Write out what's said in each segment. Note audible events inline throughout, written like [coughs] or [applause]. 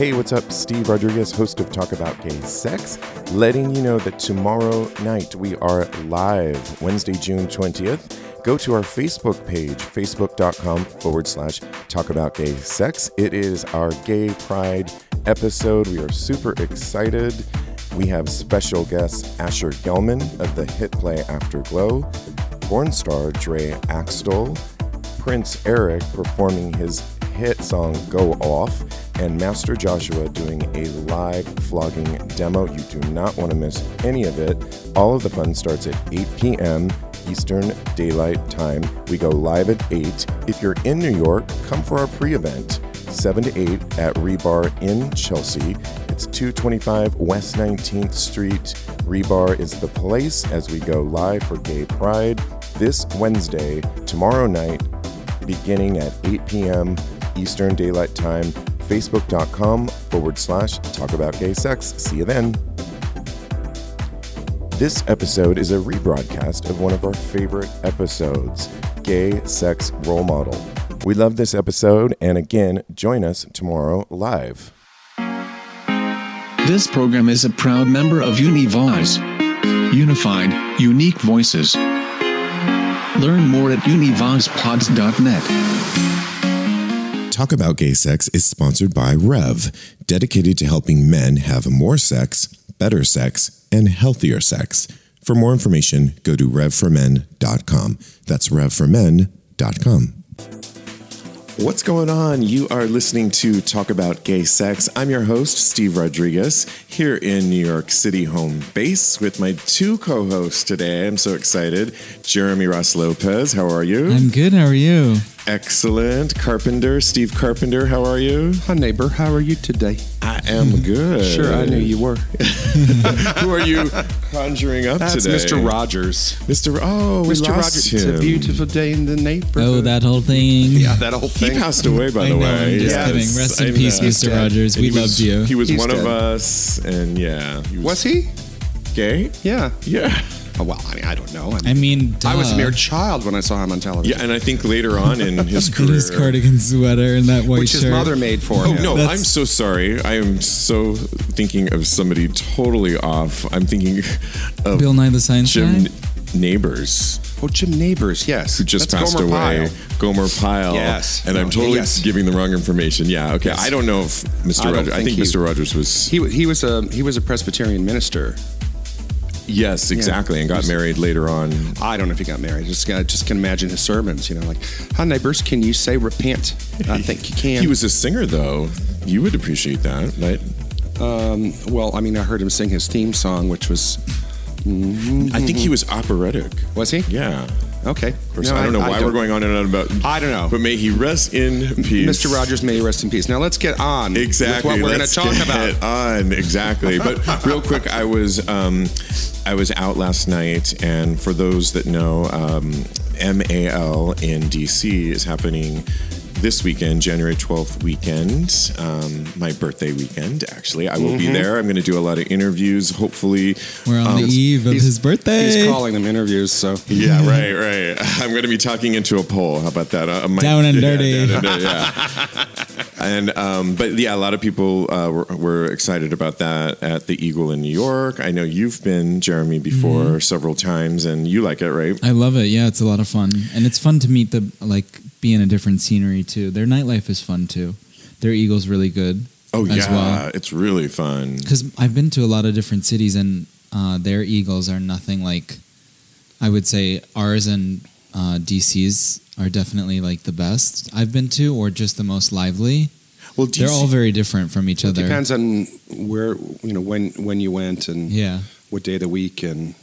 Hey, what's up? Steve Rodriguez, host of Talk About Gay Sex, letting you know that tomorrow night we are live, Wednesday, June 20th. Go to our Facebook page, facebook.com forward slash talk about gay sex. It is our gay pride episode. We are super excited. We have special guests Asher Gelman of the hit play Afterglow, porn star Dre Axtell, Prince Eric performing his hit song Go Off, and Master Joshua doing a live flogging demo. You do not want to miss any of it. All of the fun starts at 8 p.m. Eastern Daylight Time. We go live at 8. If you're in New York, come for our pre event, 7 to 8 at Rebar in Chelsea. It's 225 West 19th Street. Rebar is the place as we go live for Gay Pride this Wednesday, tomorrow night, beginning at 8 p.m. Eastern Daylight Time. Facebook.com forward slash talk about gay sex. See you then. This episode is a rebroadcast of one of our favorite episodes, Gay Sex Role Model. We love this episode, and again, join us tomorrow live. This program is a proud member of Univoice. Unified, unique voices. Learn more at univoicepods.net. Talk About Gay Sex is sponsored by Rev, dedicated to helping men have more sex, better sex, and healthier sex. For more information, go to revformen.com. That's revformen.com. What's going on? You are listening to Talk About Gay Sex. I'm your host, Steve Rodriguez, here in New York City home base with my two co hosts today. I'm so excited. Jeremy Ross Lopez, how are you? I'm good. How are you? Excellent. Carpenter, Steve Carpenter, how are you? Hi, neighbor. How are you today? I am good. Sure, I knew you were. [laughs] Who are you conjuring up That's today? Mr. Rogers. Mr. Oh, we Mr. lost Rogers. It's a beautiful day in the neighborhood. Oh, that whole thing. Yeah, that whole thing. He passed away, by I the know, way. I'm just Yes, kidding. Rest I in peace, know. Mr. dead. Rogers. And We he was- loved you. He was He's one of us, and yeah, he Was he? gay? Yeah. Yeah, Oh, well, I mean, I don't know. I mean, I was a mere child when I saw him on television. yeah, and I think later on in [laughs] his in career, his cardigan sweater and that white which his shirt. mother made for Oh him. no, That's- I'm so sorry. I am so thinking of somebody totally off. I'm thinking of Bill Nye the Science Jim Guy. Nabors, Oh, Jim Nabors, yes. who just That's passed Gomer away. Pyle. Gomer Pyle. Yes. and I'm totally yes. giving the wrong information. Yeah, okay. Yes. I don't know if Mr. I don't Rogers. I think think he- Mr. Rogers was. He, he was a he was a Presbyterian minister. Yes, exactly, and got married later on. I don't know if he got married. Just I just can imagine his sermons. You know, like, "Hi neighbors, can you say repent?" I [laughs] think you can. He was a singer, though. You would appreciate that, right? Um, well, I mean, I heard him sing his theme song, which was I think he was operatic. was he? Yeah. Okay. Of course, I don't know why we're going on and on about. I don't know. But may he rest in peace. Mr. Rogers, may you rest in peace. Now let's get on Exactly. with what we're going to talk get about. on exactly. But [laughs] real quick, I was um, I was out last night, and for those that know, um, MAL in DC is happening this weekend, January 12th weekend, um, my birthday weekend, actually. I will be Mm-hmm. there. I'm going to do a lot of interviews, hopefully. We're on um, the eve of his birthday. He's calling them interviews, so Yeah, [laughs] right, right. [laughs] I'm going to be talking into a poll. How about that? Uh, my- Down and yeah, dirty. down and [laughs] dirty, yeah. and um, but yeah, a lot of people uh, were, were excited about that at the Eagle in New York. I know you've been, Jeremy, before Mm-hmm. several times, and you like it, right? I love it. Yeah, it's a lot of fun, and it's fun to meet the like be in a different scenery too. Their nightlife is fun too. Their Eagle's really good. Oh yeah, well. it's really fun. because I've been to a lot of different cities, and uh, their Eagles are nothing like. I would say ours and uh, DC's are definitely like the best I've been to, or just the most lively. Well, DC, They're all very different from each it other. depends on where you know when when you went and Yeah, what day of the week and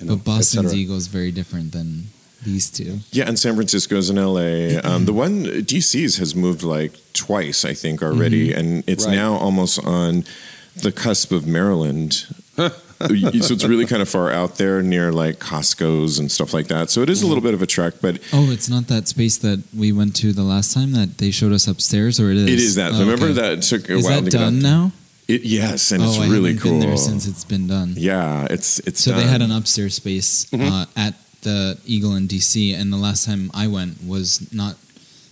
you know, but Boston's. Eagle is very different than these two. yeah, and San Francisco's in LA. Um, the one DC's has moved like twice, I think, already, Mm-hmm. and it's Right. now almost on the cusp of Maryland. [laughs] so it's really kind of far out there near like Costco's and stuff like that. So it is a little bit of a trek, but Oh, it's not that space that we went to the last time that they showed us upstairs, or it is. it is that. Oh, Remember okay. that took a Is while that to done get now? It, yes, and oh, it's really cool. been there since it's been done. yeah, it's it's So they had an upstairs space Mm-hmm. uh, at the Eagle in DC, and the last time I went was not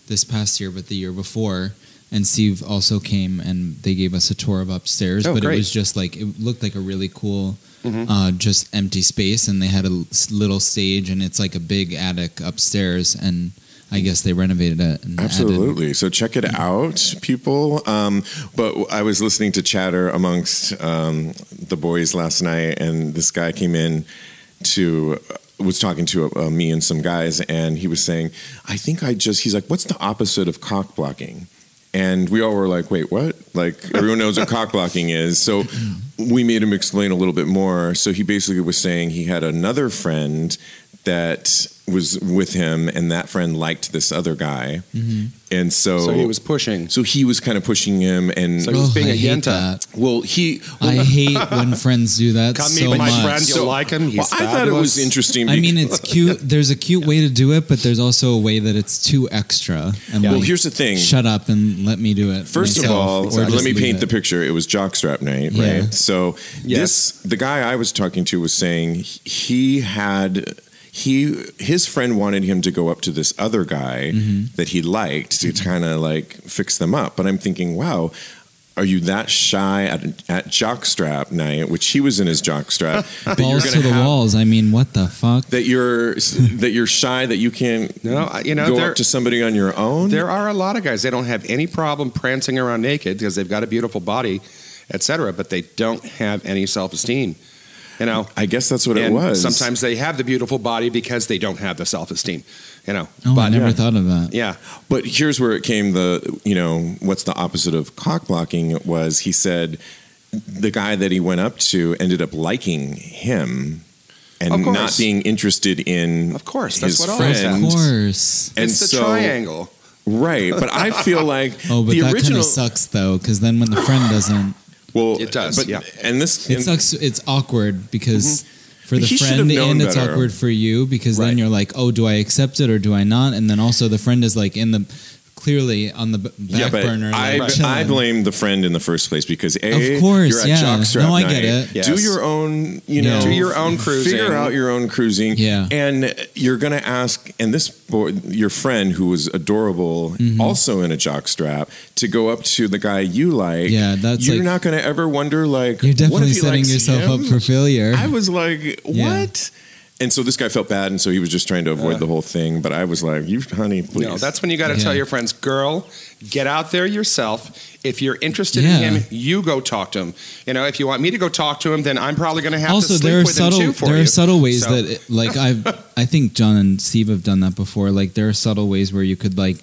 this past year, but the year before. and Steve also came and they gave us a tour of upstairs. Oh, but great. it was just like it looked like a really cool, Mm-hmm. uh, just empty space, and they had a little stage, and it's like a big attic upstairs, and I guess they renovated it. And added- Absolutely. So check it out, people. Um, but I was listening to chatter amongst um, the boys last night, and this guy came in to was talking to uh, me and some guys, and he was saying, "I think I just." He's like, "What's the opposite of cock blocking?" And we all were like, "Wait, what?" Like [laughs] everyone knows what cock blocking is. So we made him explain a little bit more. So he basically was saying he had another friend that was with him, and that friend liked this other guy, mm-hmm. and so So he was pushing. so he was kind of pushing him, and So he was Oh, being I a hate yenta. that. well, he. I hate when [laughs] friends do that Come so meet my much. friend. You'll like him. He's well, I thought it was interesting. I mean, it's cute. [laughs] There's a cute way to do it, but there's also a way that it's too extra. And Yeah. like, well, here's the thing. shut up and let me do it. First of all, or let me paint it. the picture. It was jockstrap night, Yeah. right? So Yes. this the guy I was talking to was saying he had he his friend wanted him to go up to this other guy Mm-hmm. that he liked to kind of like fix them up. But I'm thinking, wow. Are you that shy at, at jockstrap night, which he was in his jockstrap, [laughs] that you're balls gonna the have- walls. I mean, what the fuck? that you're that you're shy that you can't [laughs] No, you know, go there- up to somebody on your own. There are a lot of guys. They don't have any problem prancing around naked because they've got a beautiful body, etc. But they don't have any self-esteem. You know, I guess that's what it was. sometimes they have the beautiful body because they don't have the self-esteem. You know, oh, I never yeah. thought of that. yeah, But here's where it came the you know what's the opposite of cock blocking was he said the guy that he went up to ended up liking him and not being interested in Of course, that's his what always friend. Of course. And it's the so, triangle. right? But I feel [laughs] like Oh, but the that kind original of sucks though, because then when the friend doesn't, well It does, But yeah. and this it and- sucks. It's awkward because mm-hmm. for the He friend, known and it's better. awkward for you because Right. then you're like, oh, do I accept it or do I not? And then also the friend is like in the clearly on the b- back Yeah, but burner. I, like, I blame the friend in the first place because a Of course, you're at yeah. jockstrap No, I night. get it. Yes. Do your own, you know, Yeah. Do your own cruising. Figure out your own cruising. Yeah. and you're going to ask, and this boy, your friend who was adorable, Mm-hmm. also in a jockstrap, to go up to the guy you like. Yeah, that's you're like- not going to ever wonder like You're what if definitely he setting likes yourself him? up for failure. I was like, Yeah. what? And so this guy felt bad, and so he was just trying to avoid Uh. the whole thing. But I was like, "You, honey, please." No, that's when you got to Yeah. tell your friends, girl, get out there yourself. If you're interested Yeah. in him, you go talk to him. You know, if you want me to go talk to him, then I'm probably going to have also to sleep there are with subtle him too for there you. are subtle ways So- that it, like I've I think John and Steve have done that before. Like there are subtle ways where you could like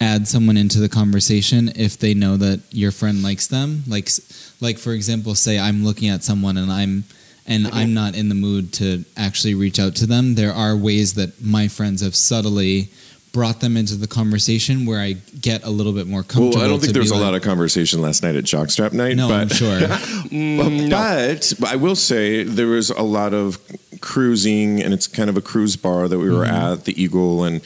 add someone into the conversation if they know that your friend likes them. Like like for example, say I'm looking at someone and I'm and Mm-hmm. I'm not in the mood to actually reach out to them. There are ways that my friends have subtly brought them into the conversation where I get a little bit more comfortable. Well, I don't think there was be a lot of conversation last night at Jockstrap night. No, but I'm sure. [laughs] Mm, But, but I will say there was a lot of cruising, and it's kind of a cruise bar that we were Mm-hmm. at, the Eagle, and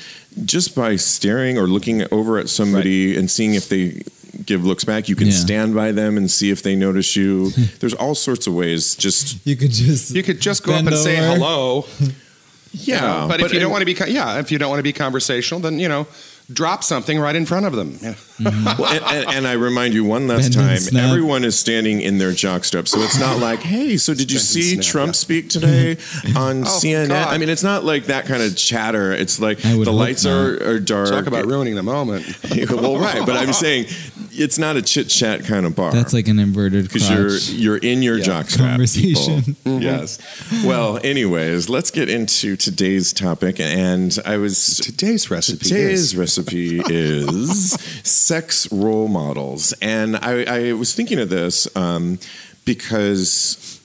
just by staring or looking over at somebody and seeing if they give looks back, you can Yeah. stand by them and see if they notice you. [laughs] There's all sorts of ways. Just You could just you could just go up Bend and say hello. [laughs] yeah, you know, but, if you in- don't want to be, yeah, if you don't want to be conversational, then you know, drop something right in front of them. Yeah. Well, and, and, and I remind you one last Bend time, everyone is standing in their jockstrap, so it's not like, [laughs] hey, so did you Bend see snap, Trump yeah. speak today mm-hmm. on Oh, CNN? God. I mean, it's not like that kind of chatter. It's like the lights not. are, are dark. Talk about ruining the moment. [laughs] well, right, but I'm saying it's not a chit chat kind of bar. That's like an inverted because you're you're in your Yeah. jockstrap Conversation. people. [laughs] Mm-hmm. Yes. Well, anyways, let's get into today's topic, and I was Today's recipe Today's is recipe is sex role models, and I, I was thinking of this um, because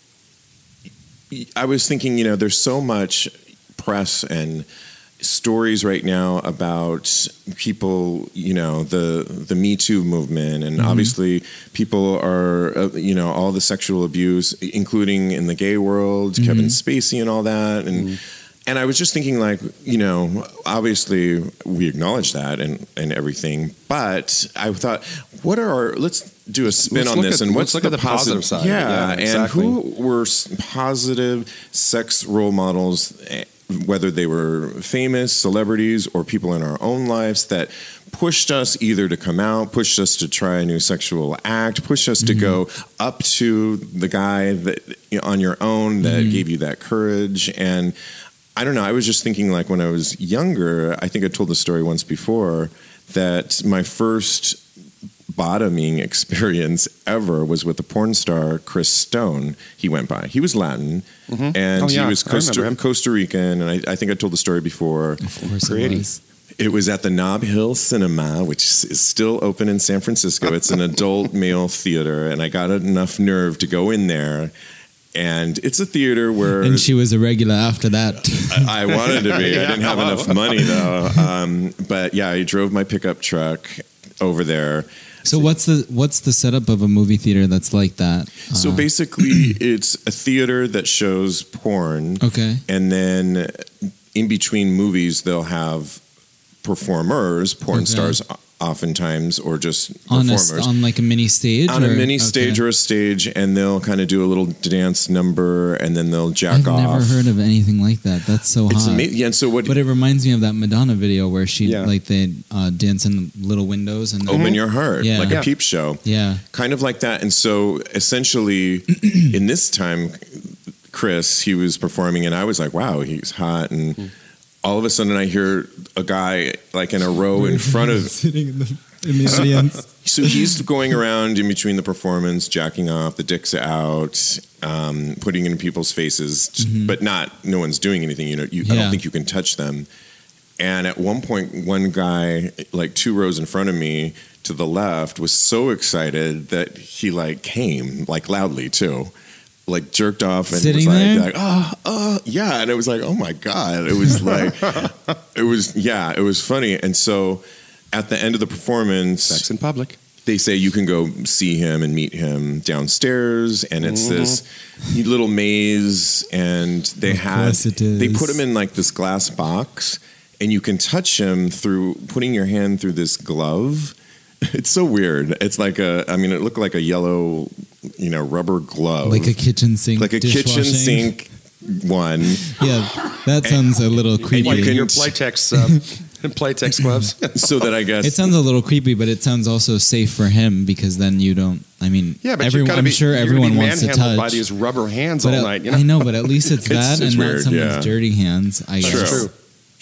I was thinking, you know, there's so much press and stories right now about people, you know, the the Me Too movement, and obviously people are, uh, you know, all the sexual abuse, including in the gay world, Kevin Spacey and all that, and. And I was just thinking, like, you know, obviously we acknowledge that and, and everything, but I thought, what are our, let's do a spin Let's on this at- and what's the, at the positive side. Yeah, Yeah, and who were positive sex role models, eh, whether they were famous celebrities or people in our own lives that pushed us either to come out, pushed us to try a new sexual act, pushed us to go up to the guy that you know, on your own that gave you that courage. And I don't know. I was just thinking, like when I was younger, I think I told the story once before that my first bottoming [laughs] experience ever was with the porn star Chris Stone. He went by. He was Latin, mm-hmm. and Oh, yeah. he was Costa. Costa Rican, and I, I think I told the story before. Of course, it was. It was at the Nob Hill Cinema, which is still open in San Francisco. It's an adult [laughs] male theater, and I got enough nerve to go in there. And it's a theater where And she was a regular after that. I I wanted to be. I [laughs] didn't have enough money though. Um, but yeah, I drove my pickup truck over there. so what's the what's the setup of a movie theater that's like that? So Uh, basically, [clears throat] it's a theater that shows porn, okay, and then in between movies, they'll have performers, porn Okay. stars, o- oftentimes, or just on a, on like a mini stage, on a mini okay. stage or a stage, and they'll kind of do a little dance number, and then they'll jack off. I've off. never heard of anything like that. That's so It's hot. amazing. Yeah, and so what? But it reminds me of that Madonna video where she Yeah. like they uh, dance in little windows and then, Open your heart, Yeah. like Yeah. a peep show. yeah. kind of like that. And so essentially, [clears throat] in this time, Chris, he was performing, and I was like, wow, he's hot. And all of a sudden, I hear a guy like in a row in [laughs] front of. sitting in the, in the audience. [laughs] So he's going around in between the performance, jacking off, the dicks out, um, putting in people's faces, but not, no one's doing anything. You know, you, I Mm-hmm. Don't think you can touch them. And at one point, one guy, like two rows in front of me to the left, was so excited that he like came like loudly too, like jerked off and Sitting was like, there? like, oh, oh, yeah. And it was like, oh my god, it was like, [laughs] it was yeah, it was funny. And so at the end of the performance, Sex in public. they say you can go see him and meet him downstairs and it's mm-hmm. this little maze and they Of had course it is. they put him in like this glass box and you can touch him through putting your hand through this glove [laughs] it's so weird it's like a i mean it looked like a yellow you know rubber glove like a kitchen sink, like a kitchen sink one [laughs] Yeah, that sounds a little creepy. Like can- your Playtex, uh, [laughs] Playtex gloves. so that i guess It sounds a little creepy, but it sounds also safe for him because then you don't. I mean, Yeah, but everyone, you've got to I'm be, sure everyone wants to touch. by these rubber hands but all at- night. You know? I know, but at least it's, It's- that it's and weird, not someone's yeah. dirty hands. I True. guess. true.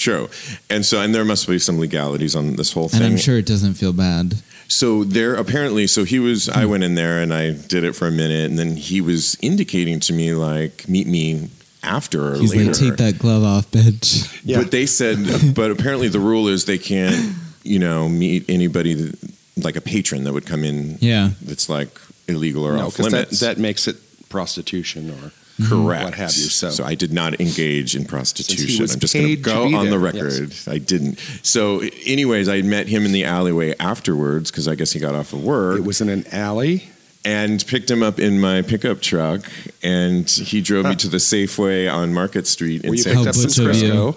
True. And so, and there must be some legalities on this whole thing. And I'm sure it doesn't feel bad. So there apparently, so he was. I went in there and I did it for a minute, and then he was indicating to me like, meet me after or He's later. like, take that glove off, bitch. Yeah. But they said, [laughs] but apparently the rule is they can't, you know, meet anybody that, like a patron that would come in. Yeah. That's like illegal or No, off 'cause that, limits. that makes it prostitution or Correct. what have you, so. I did not engage in prostitution. I'm just going to go on the record. I didn't. So, anyways, I met him in the alleyway afterwards because I guess he got off of work. It was in an alley. and picked him up in my pickup truck, and he drove me to the Safeway on Market Street in San picked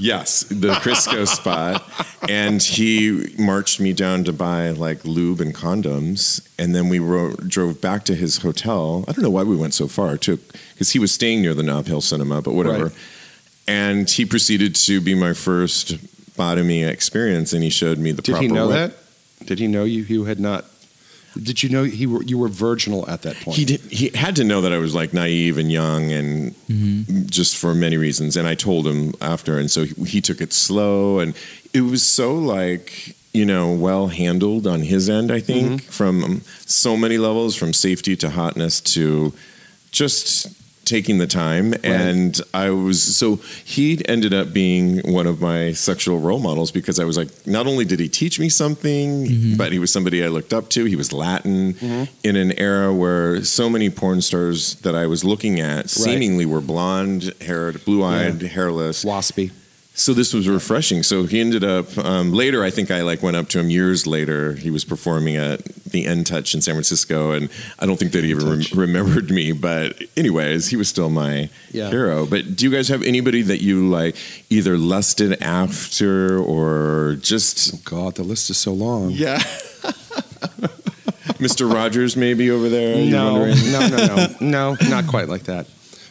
up some butch of you. Crisco. Yes, the Crisco [laughs] spot, and he marched me down to buy like lube and condoms, and then we ro- drove back to his hotel. I don't know why we went so far, too, because he was staying near the Nob Hill Cinema, but whatever. Right. And he proceeded to be my first bottomy experience, and he showed me the Did proper he know way. that? Did he know you, you had not? Did you know he were, you were virginal at that point? He did. He had to know that I was like naive and young, and Mm-hmm. just for many reasons. And I told him after, and so he, he took it slow, and it was so like you know well handled on his end. I think from um, so many levels, from safety to hotness to just taking the time and i was so he ended up being one of my sexual role models because i was like not only did he teach me something but he was somebody i looked up to he was latin in an era where so many porn stars that i was looking at seemingly were blonde haired blue-eyed hairless Waspy. so this was refreshing. So he ended up um, later. I think I like went up to him years later. He was performing at the End Touch in San Francisco, and I don't think that he even rem- remembered me. But anyways, he was still my Yeah. hero. But do you guys have anybody that you like either lusted after or just oh, God, the list is so long. yeah? [laughs] Mr. Rogers, maybe over there. You're No, no, no, no, no, not quite like that.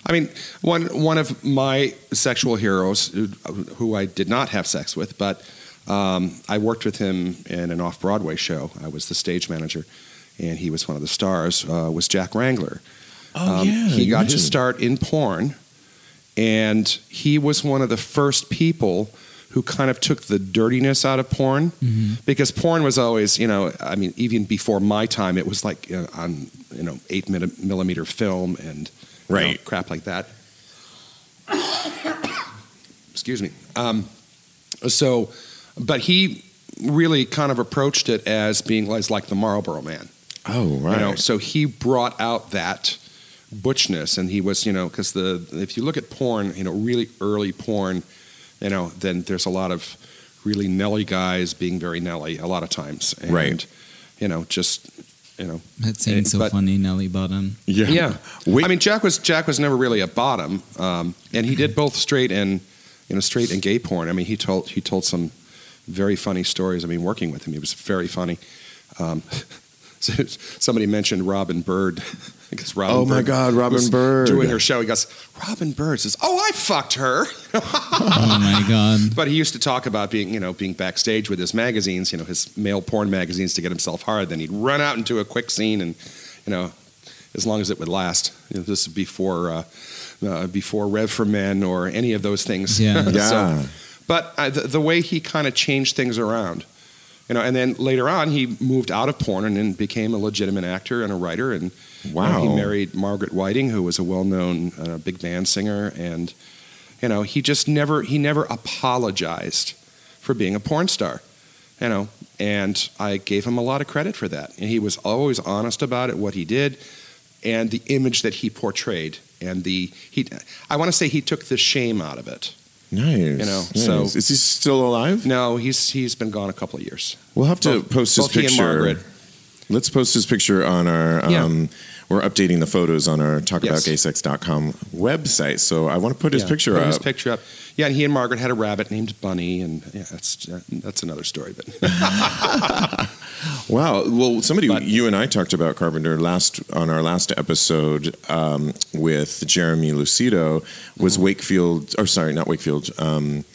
I mean, one one of my sexual heroes, who, who I did not have sex with, but Um, I worked with him in an off Broadway show. I was the stage manager, and he was one of the stars. Uh, was Jack Wrangler? Oh Um, yeah, he got his start in porn, and he was one of the first people who kind of took the dirtiness out of porn because porn was always, you know, I mean, even before my time, it was like uh, on you know eight millimeter film and you know, crap like that. [coughs] Excuse me. Um, so, but he really kind of approached it as being as like the Marlboro Man. Oh right. You know, so he brought out that butchness, and he was, you know, because the if you look at porn, you know, really early porn, you know, then there's a lot of really Nelly guys being very Nelly a lot of times, and, Right. You know, just you know, That seems so but- funny, Nelly Bottom. yeah. yeah. [laughs] Wait, I mean, Jack was Jack was never really a bottom, um, and he did both straight and you know straight and gay porn. I mean, he told he told some very funny stories. I mean, working with him, he was very funny. Um, [laughs] so somebody mentioned Robin Byrd. because [laughs] Robin Oh my Byrd God, Robin was Byrd. doing her show. He goes, Robin Byrd says, "Oh, I fucked her." [laughs] Oh my god. But he used to talk about being, you know, being backstage with his magazines, you know, his male porn magazines to get himself hard. Then he'd run out into a quick scene, and you know, as long as it would last. You know, this is before uh, uh, before Rev for Men or any of those things. Yeah. yeah. So- but uh, the, the way he kind of changed things around, you know, and then later on he moved out of porn and then became a legitimate actor and a writer. And you know, Wow. he married Margaret Whiting, who was a well-known uh, big band singer, and you know, he just never he never apologized for being a porn star. You know, and I gave him a lot of credit for that. And he was always honest about it, what he did, and the image that he portrayed, and the he. I want to say he took the shame out of it. Nice. you know, nice. so- is he still alive? No, he's he's been gone a couple of years. We'll have to Both- post his both he and picture. Let's post his picture on our. Yeah. Um, we're updating the photos on our Yes. talkaboutgaysex.com website. So I want to put his Yeah, picture put up. His picture up. Yeah, and he and Margaret had a rabbit named Bunny, and yeah, that's that's another story. But [laughs] Wow. Well, somebody But- you and I talked about Carpenter last on our last episode um, with Jeremy Lucido was Mm-hmm. Wakefield. Or sorry, not Wakefield. Um,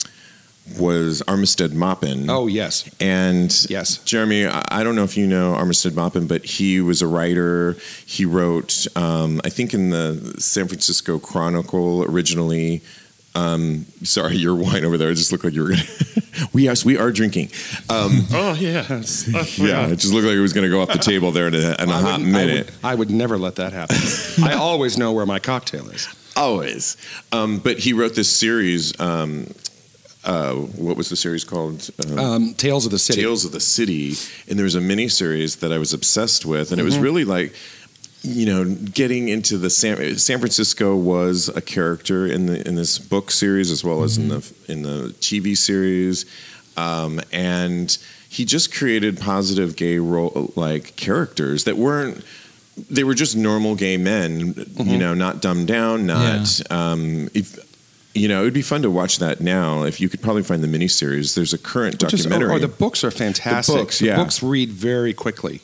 was Armistead Maupin. oh yes, And Yes. Jeremy, I I don't know if you know Armistead Maupin, but he was a writer. He wrote, um, I think, in the San Francisco Chronicle originally. Um, sorry, your wine over there. It just looked like you were going [laughs] to. we, yes, we are drinking. Um, [laughs] oh yeah, [laughs] yeah, it just looked like it was going to go off the table there in a, in a I hot wouldn't- I minute. would, I would never let that happen. I always know where my cocktail is. Always. Um, but he wrote this series. Um, uh, what was the series called? Um, Um, Tales of the City. Tales of the City, and there was a mini series that I was obsessed with, and it Mm-hmm. was really like, you know, getting into the San, San Francisco was a character in the in this book series as well as in the in the TV series, um, and he just created positive gay role like characters that weren't. They were just normal gay men, Mm-hmm. you know, not dumbed down, not. Um, if, you know, it would be fun to watch that now. If you could probably find the miniseries, there's a current Which is- documentary. or, or the books are fantastic. The books, yeah. books read very quickly.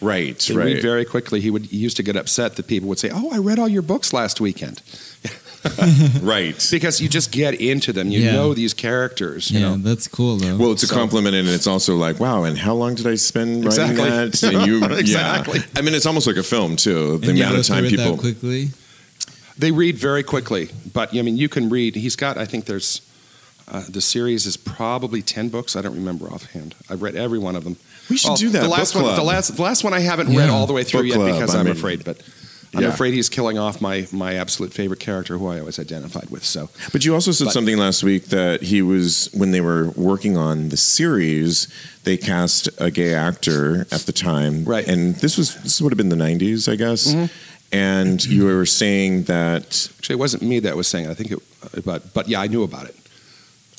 Right, They right. read very quickly. He would he used to get upset that people would say, "Oh, I read all your books last weekend," [laughs] [laughs] right. because you just get into them. You Yeah. know these characters. You yeah, know. that's cool though. Well, it's a So- compliment, and it's also like, wow. And how long did I spend writing that? [laughs] And you, Exactly. Yeah. I mean, it's almost like a film too. The and amount go of time people. that quickly. They read very quickly, but I mean, you can read. He's got. I think there's. Uh, the series is probably ten books. I don't remember offhand. I've read every one of them. We should Oh, do that. The last one. The last. The last one I haven't Yeah. read all the way through Book yet club, because I I'm mean- afraid. But I'm Yeah. afraid he's killing off my my absolute favorite character, who I always identified with. So But you also said But- something last week that he was when they were working on the series, they cast a gay actor at the time, Right. And this was this would have been the '90s, I guess. Mhm. And you were saying that actually, it wasn't me that was saying. it. I think it. But but yeah, I knew about it.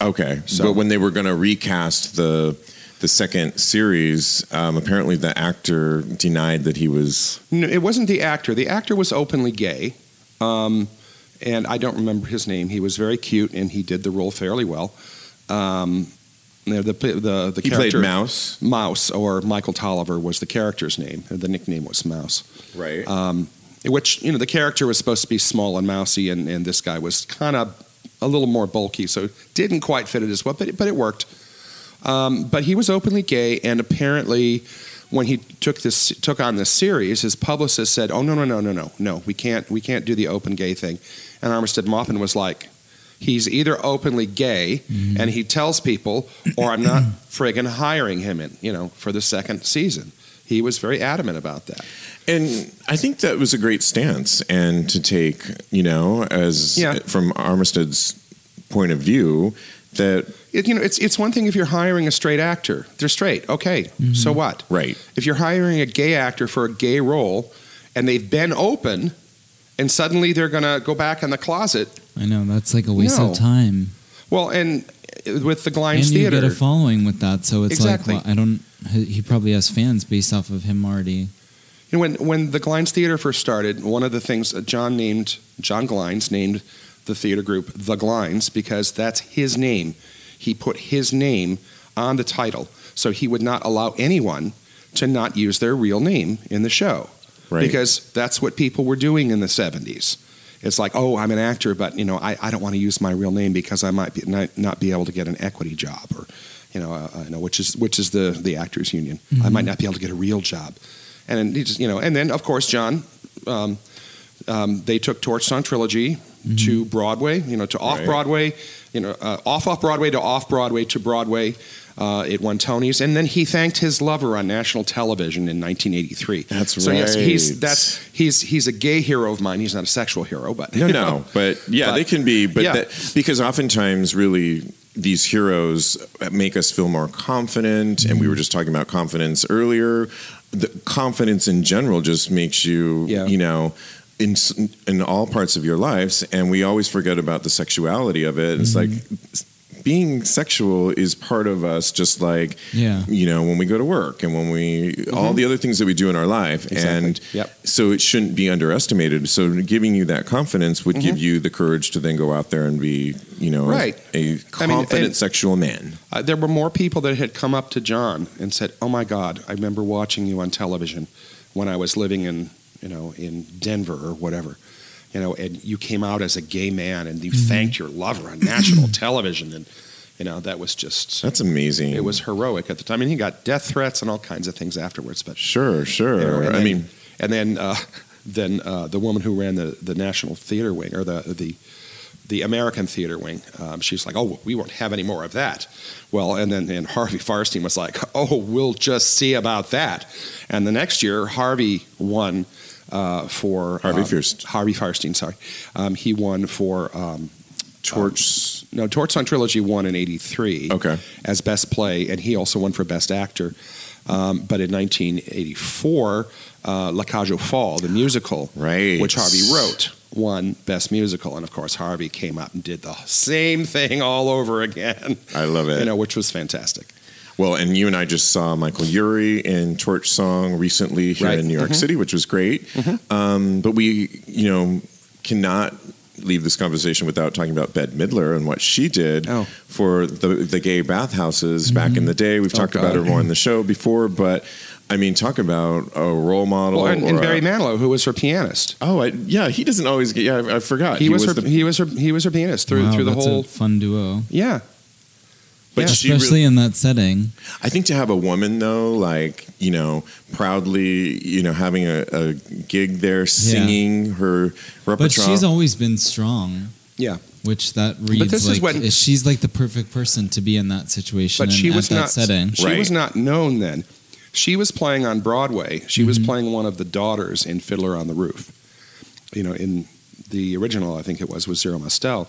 Okay, So- but when they were going to recast the the second series, um, apparently the actor denied that he was. No, it wasn't the actor. The actor was openly gay, um, and I don't remember his name. He was very cute, and he did the role fairly well. Um, the the the, the He character played Mouse, Mouse or Michael Tolliver was the character's name. The nickname was Mouse. right? Um, which you know the character was supposed to be small and mousy, and, and this guy was kind of a little more bulky, so it didn't quite fit it as well, but it, but it worked. Um, but he was openly gay, and apparently, when he took this took on this series, his publicist said, "Oh no, no, no, no, no, no, we can't, we can't do the open gay thing." And Armistead Maupin was like, "He's either openly gay, Mm-hmm. and he tells people, or I'm not friggin' hiring him in, you know, for the second season." He was very adamant about that. And I think that was a great stance, and to take, you know, as Yeah. from Armistead's point of view, that It, you know, it's it's one thing if you're hiring a straight actor; they're straight. Okay, mm-hmm. so what? right, If you're hiring a gay actor for a gay role, and they've been open, and suddenly they're going to go back in the closet. I know that's like a waste No. of time. Well, and with the And Glines you Theater, get a following with that, so it's Exactly. like well, I don't. He probably has fans based off of him already. you know, when when the Glines Theater first started, one of the things John named John Glines named the theater group the Glines because that's his name. He put his name on the title, so he would not allow anyone to not use their real name in the show. right. because that's what people were doing in the 70s. It's like, oh, I'm an actor, but you know, I, I don't want to use my real name because I might be, not, not be able to get an equity job, or you know, uh, you know, which is which is the the actors union. I might not be able to get a real job, and then he just, you know, and then of course John, um, um, they took Torch Song Trilogy to Broadway, you know, to off Broadway, you know, uh, off off Broadway to off Broadway to Broadway. Uh, it won Tonys, and then he thanked his lover on national television in 1983. That's so yes, he's that's he's he's a gay hero of mine. He's not a sexual hero, but No, no, know. but yeah, But- they can be, but yeah. that, because oftentimes, really, these heroes make us feel more confident, and we were just talking about confidence earlier. The confidence in general just makes you, Yeah. you know. In, in all parts of your lives, and we always forget about the sexuality of it. It's like being sexual is part of us, just like Yeah. you know when we go to work and when we all the other things that we do in our life, Mm-hmm. Exactly. and Yep. so it shouldn't be underestimated. So giving you that confidence would give you the courage to then go out there and be, you know, Mm-hmm. Right. a, I mean, confident and- sexual man. Uh, there were more people that had come up to John and said, "Oh my God, I remember watching you on television when I was living in, you know, in Denver or whatever." You know, and you came out as a gay man and you thanked your lover on national television, and you know that was just That's amazing. it was heroic at the time. And he got death threats and all kinds of things afterwards. But sure, sure. you know, and I mean, and then uh, then uh, the woman who ran the, the National Theater Wing or the the the American Theater Wing, um, she's like, "Oh, we won't have any more of that." Well, and then and Harvey Fierstein was like, "Oh, we'll just see about that." And the next year, Harvey won uh, for Harvey um, Fierst- Harvey Fierstein, sorry, um, he won for. Um, Torch. no, Torch Song Trilogy won in '83 okay. as Best Play, and he also won for Best Actor. Um, but in 1984, uh, La Cage aux Folles, the musical, Right. which Harvey wrote, won Best Musical, and of course Harvey came up and did the same thing all over again. I love it. You know, which was fantastic. Well, and you and I just saw Michael Urie in Torch Song recently here Right. in New York Mhm. City, which was great. Um, but we, you know, cannot leave this conversation without talking about Bette Midler and what she did Oh. for the the gay bathhouses back in the day. We've Oh, talked about God. more on the show before, but I mean, talk about a role model. Well, and, and Barry a- Manilow, who was her pianist, Oh, I, yeah, he doesn't always get. Yeah, I, I forgot. he, was, her. the, he was her. He was her pianist through wow, through the that's whole. a fun duo, yeah, but yeah, she really- especially in that setting. I think to have a woman though, like you know, proudly, you know, having a, a gig there, singing her repertoire. But she's always been strong. Yeah. Which that reads but this is like when- is she's like the perfect person to be in that situation. but and she at was that not setting. She Right. was not known then. She was playing on Broadway. She was Mhm. playing one of the daughters in Fiddler on the Roof. You know, in the original, I think it was was Zero Mostel.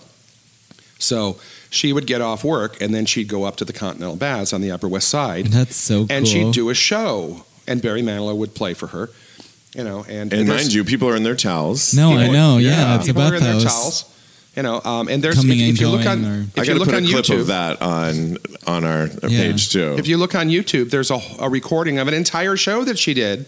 So she would get off work and then she'd go up to the Continental Baths on the Upper West Side That's so cool. and she'd do a show. And Barry Manilow would play for her. You know, and and there's- mind you, people are in their towels. No, I people- know. Yeah, it's a people are in their towels. You know, um, and there's Coming if, and if you look going, on or- if I you look put a on clip YouTube, of that on on our Yeah. page too. If you look on YouTube, there's a, a recording of an entire show that she did,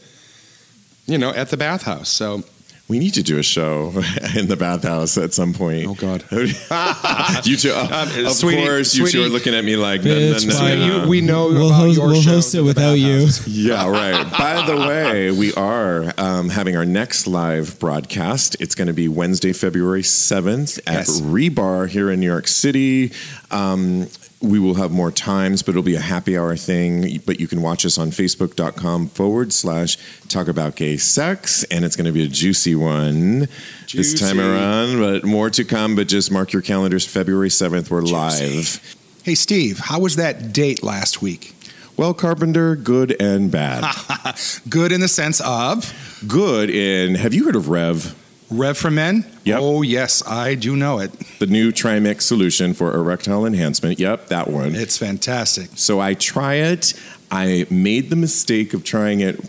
you know, at the bathhouse. So, we need to do a show [laughs] in the bathhouse at some point. oh God, [laughs] you two, uh, [laughs] Um, of sweetie- course, you two are looking at me like, no, no, Bitch, no, why no, no. you, we know We'll about host- your we'll shows host it without you. Yeah, right. By the way, we are um, having our next live broadcast. It's going to be Wednesday, February 7th at Yes. Rebar here in New York City. Um, we will have more times, but it'll be a happy hour thing. But you can watch us on facebook.com forward slash talk about gay sex. And it's going to be a juicy one this time around, but more to come. But just mark your calendars. February 7th, we're live. Hey, Steve, how was that date last week? Well, Carpenter, good and bad. [laughs] Good in the sense of good in, have you heard of Rev? Rev for Men? Yep. Oh, yes, I do know it. The new Trimix solution for erectile enhancement. Yep, that one. It's fantastic. So I try it. I made the mistake of trying it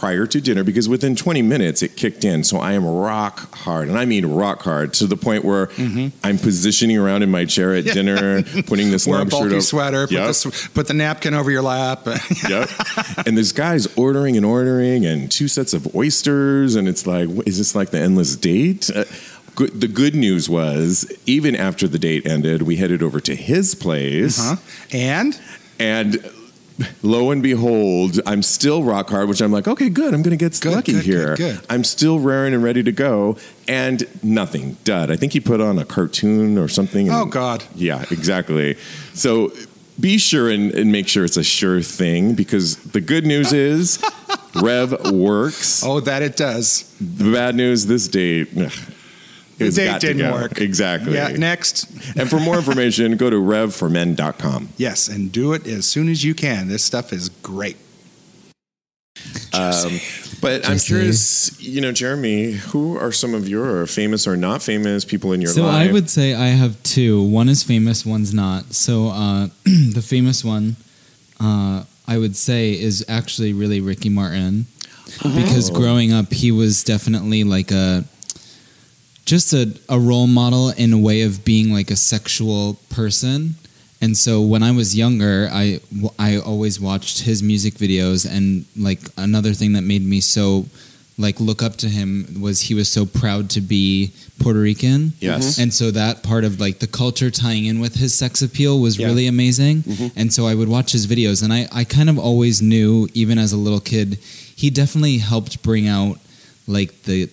prior to dinner because within 20 minutes it kicked in. So I am rock hard, and I mean rock hard to the point where I'm positioning around in my chair at dinner, [laughs] putting this long shirt over. sweater, put, the, put the napkin over your lap. [laughs] yep. And this guy's ordering and ordering, and two sets of oysters, and it's like, is this like the endless date? Uh, good, the good news was, even after the date ended, we headed over to his place, huh? And and lo and behold, I'm still rock hard, which I'm like, okay, good, I'm going to get Good, lucky good, here. good. I'm still raring and ready to go, and nothing, dud. I think he put on a cartoon or something. oh and- god, yeah, exactly. So be sure and, and make sure it's a sure thing because the good news is [laughs] Rev works. oh that it does. The bad news, this date, it's date got to didn't go. work. Exactly. Yeah, next. and for more information, go to revformen.com. Yes, and do it as soon as you can. This stuff is great. Um, but I'm curious, you know, Jeremy, who are some of your famous or not famous people in your so life? I would say I have two. One is famous, one's not. So uh, [clears throat] the famous one, uh, I would say, is actually really Ricky Martin, because growing up, he was definitely like a just a, a role model in a way of being like a sexual person. And so when I was younger, I, I always watched his music videos. And like another thing that made me so like look up to him was he was so proud to be Puerto Rican. Yes. Mm-hmm. And so that part of like the culture tying in with his sex appeal was Yeah. really amazing. Mm-hmm. And so I would watch his videos and I, I kind of always knew, even as a little kid, he definitely helped bring out like the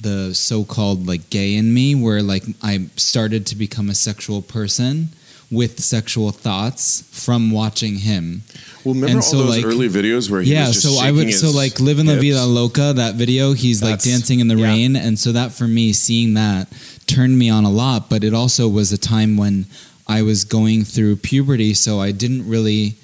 the so-called like gay in me where like I started to become a sexual person with sexual thoughts from watching him. well, remember and all so, those like- early videos where he yeah, was just so I would so like live in la hips? vida loca that video he's like dancing in the yeah. rain and so that for me seeing that turned me on a lot but it also was a time when I was going through puberty so I didn't really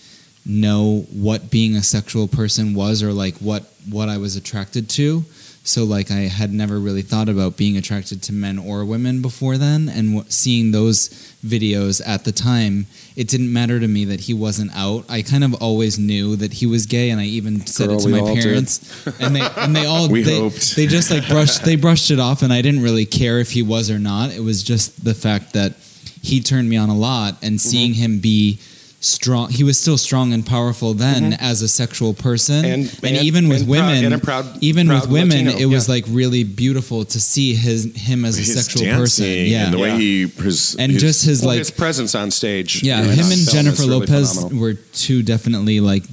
know what being a sexual person was or like what what I was attracted to so like I had never really thought about being attracted to men or women before then and w- seeing those videos at the time it didn't matter to me that he wasn't out I kind of always knew that he was gay and I even said it to my parents and they and they all [laughs] We they, hoped. they just like brushed they brushed it off and I didn't really care if he was or not it was just the fact that he turned me on a lot and Mm-hmm. seeing him be strong he was still strong and powerful then mm-hmm. as a sexual person And- and, and- even with and proud- women and a proud- even proud with women Latino, it was yeah. like really beautiful to see his him as a his sexual person yeah and the way Yeah. he pres- and his- just his Well, like his presence on stage. yeah, you him and Jennifer really Lopez phenomenal. were two definitely like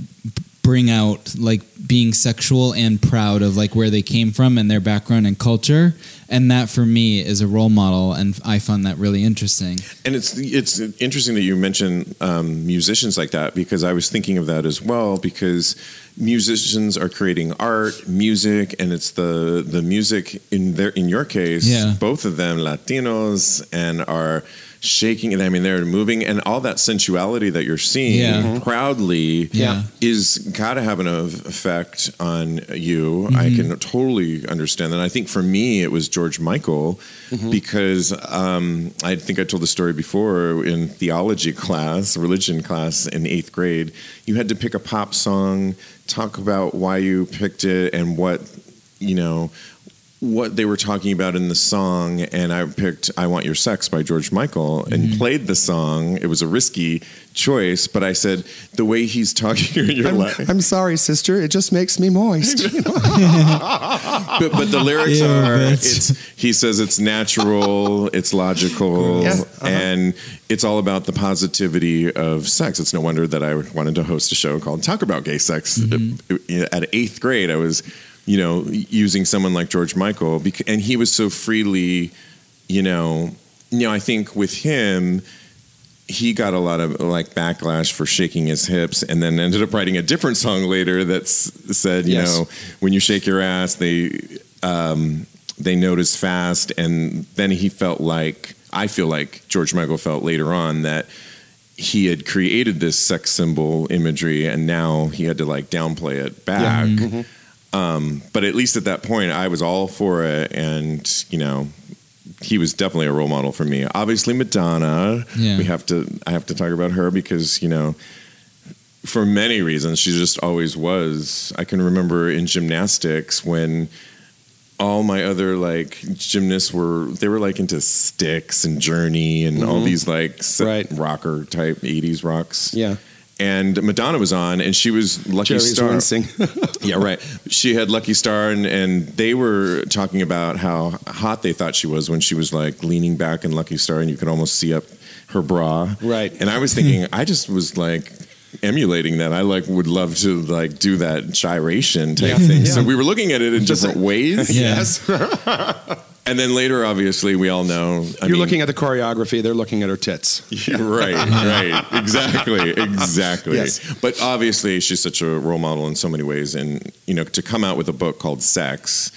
bring out like being sexual and proud of like where they came from and their background and culture, and that for me is a role model, and I find that really interesting. And it's it's interesting that you mention um, musicians like that because I was thinking of that as well because musicians are creating art, music, and it's the the music in their in your case, Yeah. both of them Latinos and are shaking and I mean they're moving and all that sensuality that you're seeing Yeah. Mm-hmm. proudly Yeah. is got to have an effect on you. I mm-hmm. can totally understand that. I think for me, it was George Michael mm-hmm. because um, I think I told the story before in theology class, religion class in eighth grade. You had to pick a pop song, talk about why you picked it, and what you know what they were talking about in the song and I picked I Want Your Sex by George Michael and played the song. It was a risky choice, but I said the way he's talking you're I'm, like I'm sorry, sister. It just makes me moist. [laughs] but, but the lyrics Ew, are it's he says it's natural, it's logical Yeah, uh-huh. and it's all about the positivity of sex. It's no wonder that I wanted to host a show called Talk About Gay Sex. Mm-hmm. At 8th grade I was you know using someone like George Michael and he was so freely you know you know I think with him he got a lot of like backlash for shaking his hips, and then ended up writing a different song later that said, you Yes. know, when you shake your ass, they um, they notice fast, and then he felt like I feel like George Michael felt later on that he had created this sex symbol imagery, and now he had to like downplay it back. Um, but at least at that point, I was all for it, and you know, he was definitely a role model for me. Obviously, Madonna. Yeah. We have to. I have to talk about her because you know, for many reasons, she just always was. I can remember in gymnastics when all my other like gymnasts were they were like into Styx and journey and all these like Right. rocker type 80s rocks Yeah. And madonna was on and she was lucky Jerry's star wincing. [laughs] yeah, right. She had Lucky Star, and, and they were talking about how hot they thought she was when she was like leaning back in Lucky Star, and you could almost see up her bra. Right. And I was thinking, I just was like emulating that. I like would love to like do that gyration type Yeah. thing. Yeah. So we were looking at it in different ways. [laughs] Yes. [laughs] And then later, obviously, we all know. I You're mean, looking at the choreography. They're looking at her tits. Yeah, [laughs] right, right, exactly, exactly. Yes. But obviously, she's such a role model in so many ways, and you know, to come out with a book called Sex,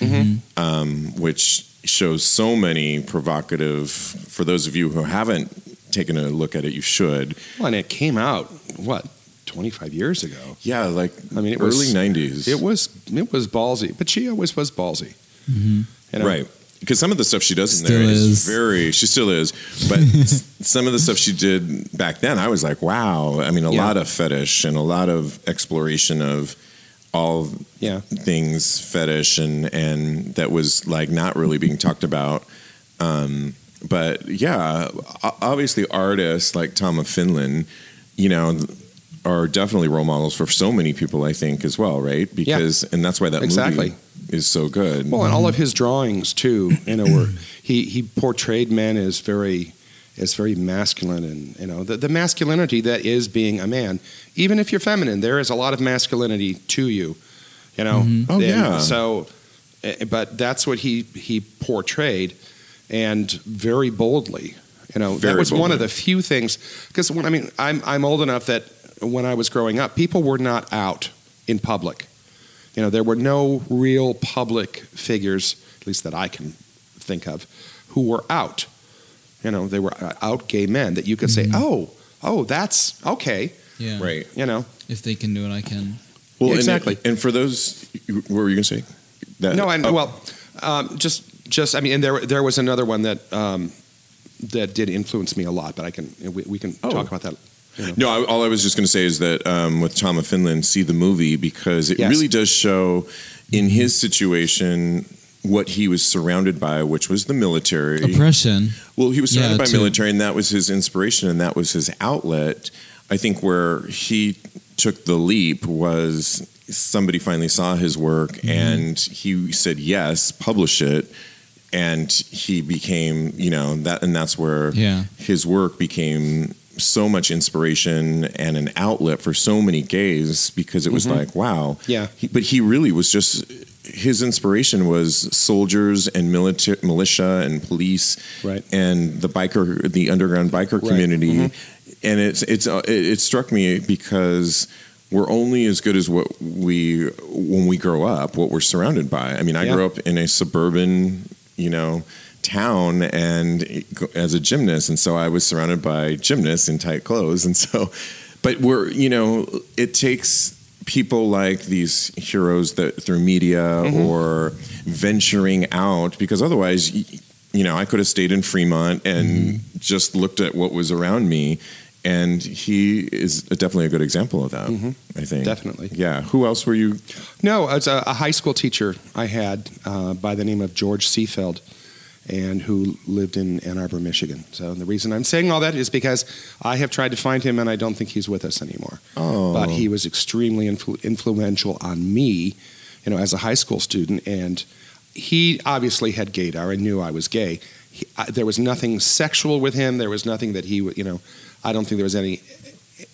um, which shows so many provocative. For those of you who haven't taken a look at it, you should. Well, and it came out what 25 years ago. Yeah, like I mean, it early was- '90s. It was it was ballsy, but she always was ballsy. hmm You know? Because some of the stuff she does in Still there is is. very, she still is. But [laughs] some of the stuff she did back then, I was like, wow. I mean, a Yeah. lot of fetish and a lot of exploration of all Yeah. things fetish and, and that was like not really being talked about. Um, but yeah, obviously artists like Tom of Finland, you know, are definitely role models for so many people, I think, as well, right? Because, and that's why that Exactly. movie is so good. Well, and all of his drawings too, you know, were [clears throat] he he portrayed men as very as very masculine and you know the, the masculinity that is being a man. Even if you're feminine, there is a lot of masculinity to you. You know. Mhm. Oh, And yeah. So, eh, but that's what he he portrayed, and very boldly. You know, that Very was one of the few things because I mean I'm I'm old enough that when I was growing up, people were not out in public. You know, there were no real public figures, at least that I can think of, who were out. You know, they were uh, out gay men that you could say, Mhm. oh, oh, that's okay. Yeah. right. You know, If they can do it, I can. Well, Yeah, and- exactly. And, for those, what were you going to say? That, no, and oh, well, um, just, just, I mean, and there, there was another one that, um, that did influence me a lot, but I can, we, we can Oh. talk about that. You know. No, I, all I was just going to say is that um, with Tom of Finland, see the movie because it Yes. really does show in his situation what he was surrounded by, which was the military. Oppression. Well, he was surrounded Yeah, by to- military, and that was his inspiration, and that was his outlet. I think where he took the leap was somebody finally saw his work, Mm-hmm. and he said yes, publish it, and he became, you know, that, and that's where Yeah. his work became so much inspiration and an outlet for so many gays because it was Mm-hmm. like, wow, Yeah. he, but he really was just his inspiration was soldiers and military, militia and police Right. and the biker the underground biker Right. community Mhm. and it's it's uh, it, it struck me because we're only as good as what we when we grow up what we're surrounded by i mean i Yeah. grew up in a suburban you know town and as a gymnast and so i was surrounded by gymnasts in tight clothes and so but we're you know it takes people like these heroes that through media Mm-hmm. or venturing out because otherwise you know i could have stayed in fremont and Mm-hmm. just looked at what was around me and he is definitely a good example of that Mhm. i think Definitely. yeah who else were you No, it's a, a high school teacher I had uh, by the name of George Seafeld, and who lived in Ann Arbor, Michigan. So the reason I'm saying all that is because I have tried to find him, and I don't think he's with us anymore. oh But he was extremely influ- influential on me, you know, as a high school student, and he obviously had gaydar and knew I was gay. He, I, there was nothing sexual with him. There was nothing that he, you know, I don't think there was any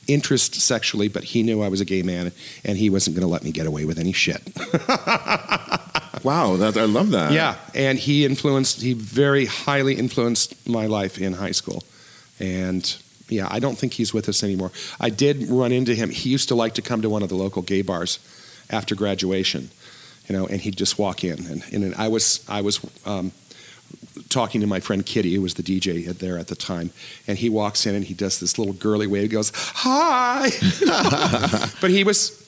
interest sexually, but he knew I was a gay man, and he wasn't going to let me get away with any shit. [laughs] wow that i love that yeah, and he influenced. He very highly influenced my life in high school, and yeah, I don't think he's with us anymore. I did run into him. He used to like to come to one of the local gay bars after graduation, you know, and he'd just walk in. And, and I was I was um, talking to my friend Kitty, who was the DJ there at the time, and he walks in and he does this little girly wave. He goes, "Hi," [laughs] but he was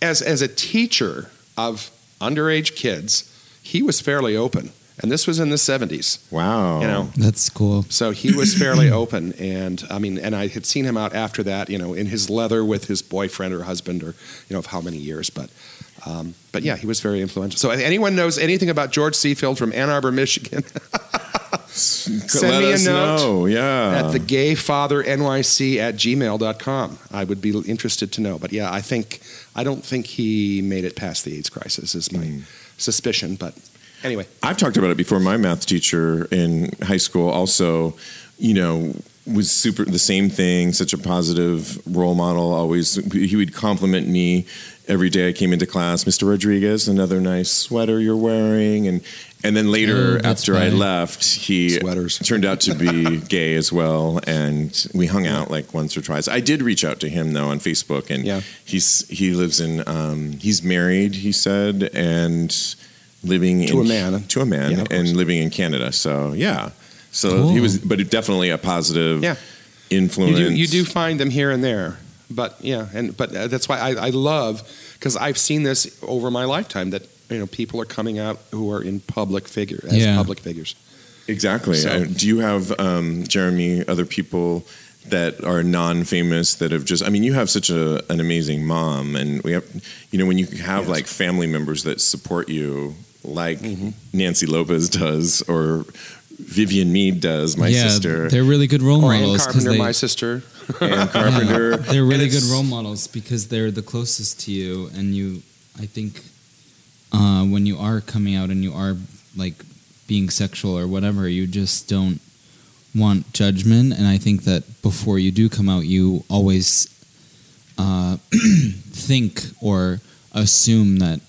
as as a teacher of underage kids, he was fairly open, and this was in the '70s. Wow. You know, That's cool. so he was fairly [clears throat] open, and I mean, and I had seen him out after that, you know, in his leather with his boyfriend or husband, or you know, of how many years, but. Um, but yeah, he was very influential. So, if anyone knows anything about George Seafield from Ann Arbor, Michigan, [laughs] send Let me a note know. Yeah. at the gayfathernyc at gmail.com. I would be interested to know. But yeah, I think, I don't think he made it past the AIDS crisis, is my suspicion. But anyway, I've talked about it before. My math teacher in high school also, you know, was super the same thing, such a positive role model. Always, he would compliment me every day I came into class. Mr. Rodriguez, another nice sweater you're wearing, and and then later Oh, that's after I left, he Sweaters. turned out to be [laughs] gay as well, and we hung out like once or twice. I did reach out to him though on Facebook, and Yeah. he's he lives in um, he's married, he said, and living To in, a man. to a man, Yeah, and living in Canada. So yeah, so Cool. he was, but definitely a positive Yeah. influence. you do, you do find them here and there. But yeah, and but uh, that's why I, I love because I've seen this over my lifetime that you know people are coming out who are in public figure as Yeah. public figures. exactly. So- Uh, do you have um, Jeremy other people? That are non-famous that have just. I mean, you have such a, an amazing mom, and we have, you know, when you have Yes. like family members that support you, like Mm-hmm. Nancy Lopez does, or Vivian Mead does, my yeah, sister, they're really good role Or Ann models Carpenter, they my sister. [laughs] Ann Carpenter. Yeah, they're really good role models because they're the closest to you, and you. I think uh, when you are coming out and you are like being sexual or whatever, you just don't want judgment. And I think that before you do come out, you always uh, [clears throat] think or assume that